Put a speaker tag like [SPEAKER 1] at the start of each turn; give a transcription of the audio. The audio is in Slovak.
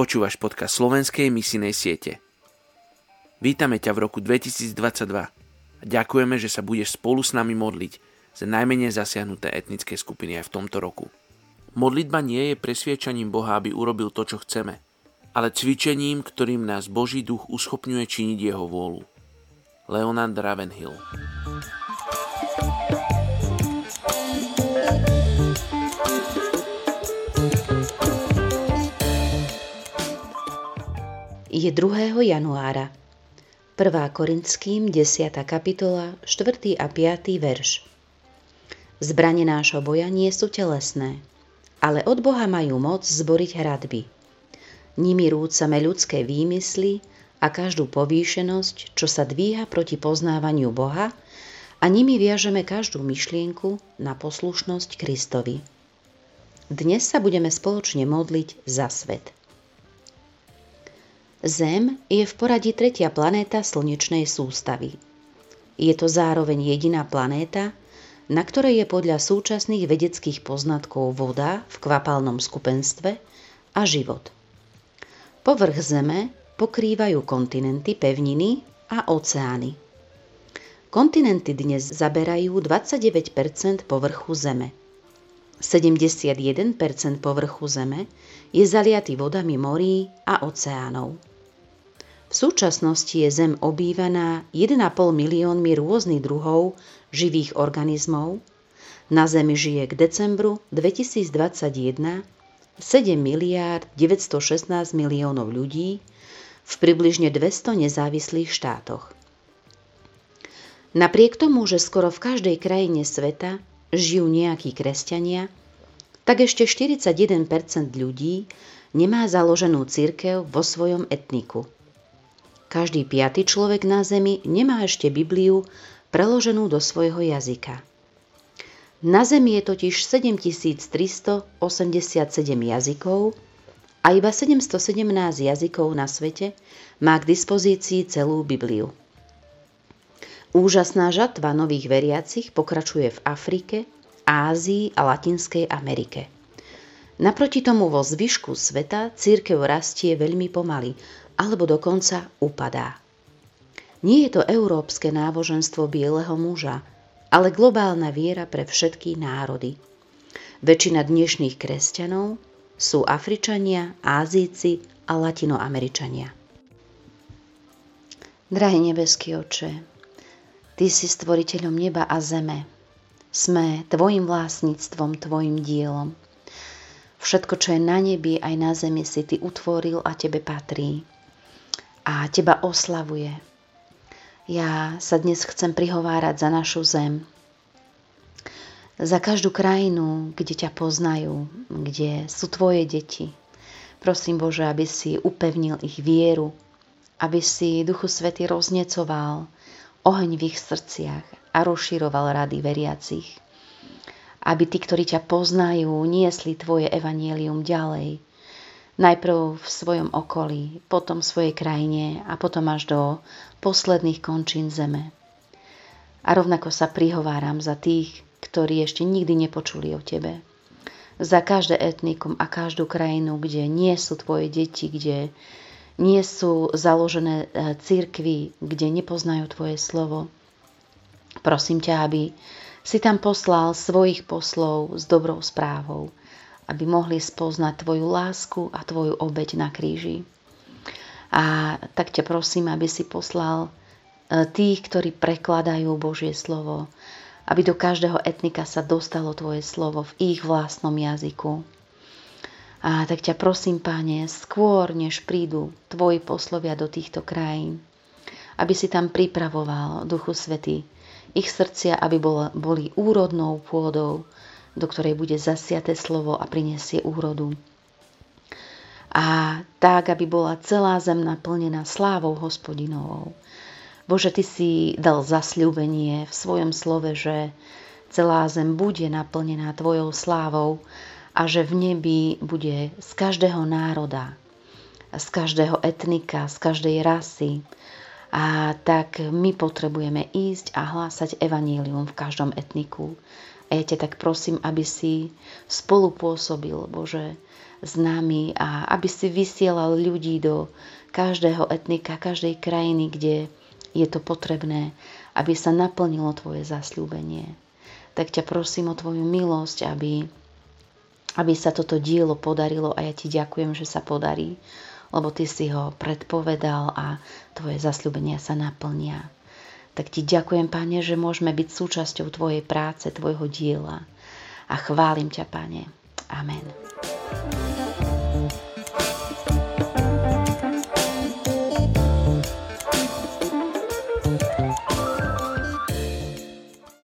[SPEAKER 1] Počúvaš podcast slovenskej misinej siete. Vítame ťa v roku 2022 a ďakujeme, že sa budeš spolu s nami modliť za najmenej zasiahnuté etnické skupiny aj v tomto roku. Modlitba nie je presviečaním Boha, aby urobil to, čo chceme, ale cvičením, ktorým nás Boží duch uschopňuje činiť jeho vôľu. Leonard Ravenhill
[SPEAKER 2] je 2. januára. 1. Korinským 10. kapitola 4. a 5. verš. Zbranie nášho boja nie sú telesné, ale od Boha majú moc zboriť hradby. Nimi rúcame ľudské výmysly a každú povýšenosť, čo sa dvíha proti poznávaniu Boha a nimi viažeme každú myšlienku na poslušnosť Kristovi. Dnes sa budeme spoločne modliť za svet. Zem je v poradí tretia planéta slnečnej sústavy. Je to zároveň jediná planéta, na ktorej je podľa súčasných vedeckých poznatkov voda v kvapalnom skupenstve a život. Povrch Zeme pokrývajú kontinenty, pevniny a oceány. Kontinenty dnes zaberajú 29% povrchu Zeme. 71% povrchu Zeme je zaliatý vodami morí a oceánov. V súčasnosti je Zem obývaná 1,5 miliónmi rôznych druhov živých organizmov. Na Zemi žije k decembru 2021 7 miliárd 916 miliónov ľudí v približne 200 nezávislých štátoch. Napriek tomu, že skoro v každej krajine sveta žijú nejakí kresťania, tak ešte 41% ľudí nemá založenú církev vo svojom etniku – každý piaty človek na Zemi nemá ešte Bibliu preloženú do svojho jazyka. Na Zemi je totiž 7387 jazykov a iba 717 jazykov na svete má k dispozícii celú Bibliu. Úžasná žatva nových veriacich pokračuje v Afrike, Ázii a Latinskej Amerike. Naproti tomu vo zvyšku sveta církev rastie veľmi pomaly, alebo dokonca upadá. Nie je to európske náboženstvo bieleho muža, ale globálna viera pre všetky národy. Väčšina dnešných kresťanov sú Afričania, Ázíci a Latinoameričania. Drahý nebeský oče, Ty si stvoriteľom neba a zeme. Sme Tvojim vlastníctvom, Tvojim dielom. Všetko, čo je na nebi aj na zemi, si Ty utvoril a Tebe patrí a teba oslavuje. Ja sa dnes chcem prihovárať za našu zem, za každú krajinu, kde ťa poznajú, kde sú tvoje deti. Prosím Bože, aby si upevnil ich vieru, aby si Duchu Svety roznecoval oheň v ich srdciach a rozširoval rady veriacich. Aby tí, ktorí ťa poznajú, niesli tvoje evanielium ďalej, Najprv v svojom okolí, potom v svojej krajine a potom až do posledných končín zeme. A rovnako sa prihováram za tých, ktorí ešte nikdy nepočuli o tebe. Za každé etnikum a každú krajinu, kde nie sú tvoje deti, kde nie sú založené e, církvy, kde nepoznajú tvoje slovo. Prosím ťa, aby si tam poslal svojich poslov s dobrou správou, aby mohli spoznať Tvoju lásku a Tvoju obeď na kríži. A tak ťa prosím, aby si poslal e, tých, ktorí prekladajú Božie slovo, aby do každého etnika sa dostalo Tvoje slovo v ich vlastnom jazyku. A tak ťa prosím, Pane, skôr než prídu Tvoji poslovia do týchto krajín, aby si tam pripravoval, Duchu Svety, ich srdcia, aby boli úrodnou pôdou, do ktorej bude zasiaté slovo a prinesie úrodu. A tak, aby bola celá zem naplnená slávou hospodinovou. Bože, Ty si dal zasľúbenie v svojom slove, že celá zem bude naplnená Tvojou slávou a že v nebi bude z každého národa, z každého etnika, z každej rasy. A tak my potrebujeme ísť a hlásať evanílium v každom etniku. A ja ťa tak prosím, aby si spolupôsobil, Bože, s nami a aby si vysielal ľudí do každého etnika, každej krajiny, kde je to potrebné, aby sa naplnilo Tvoje zasľúbenie. Tak ťa prosím o Tvoju milosť, aby, aby sa toto dielo podarilo a ja Ti ďakujem, že sa podarí, lebo Ty si ho predpovedal a Tvoje zasľúbenia sa naplnia. Tak Ti ďakujem, Pane, že môžeme byť súčasťou Tvojej práce, Tvojho diela. A chválim ťa, Pane. Amen. thank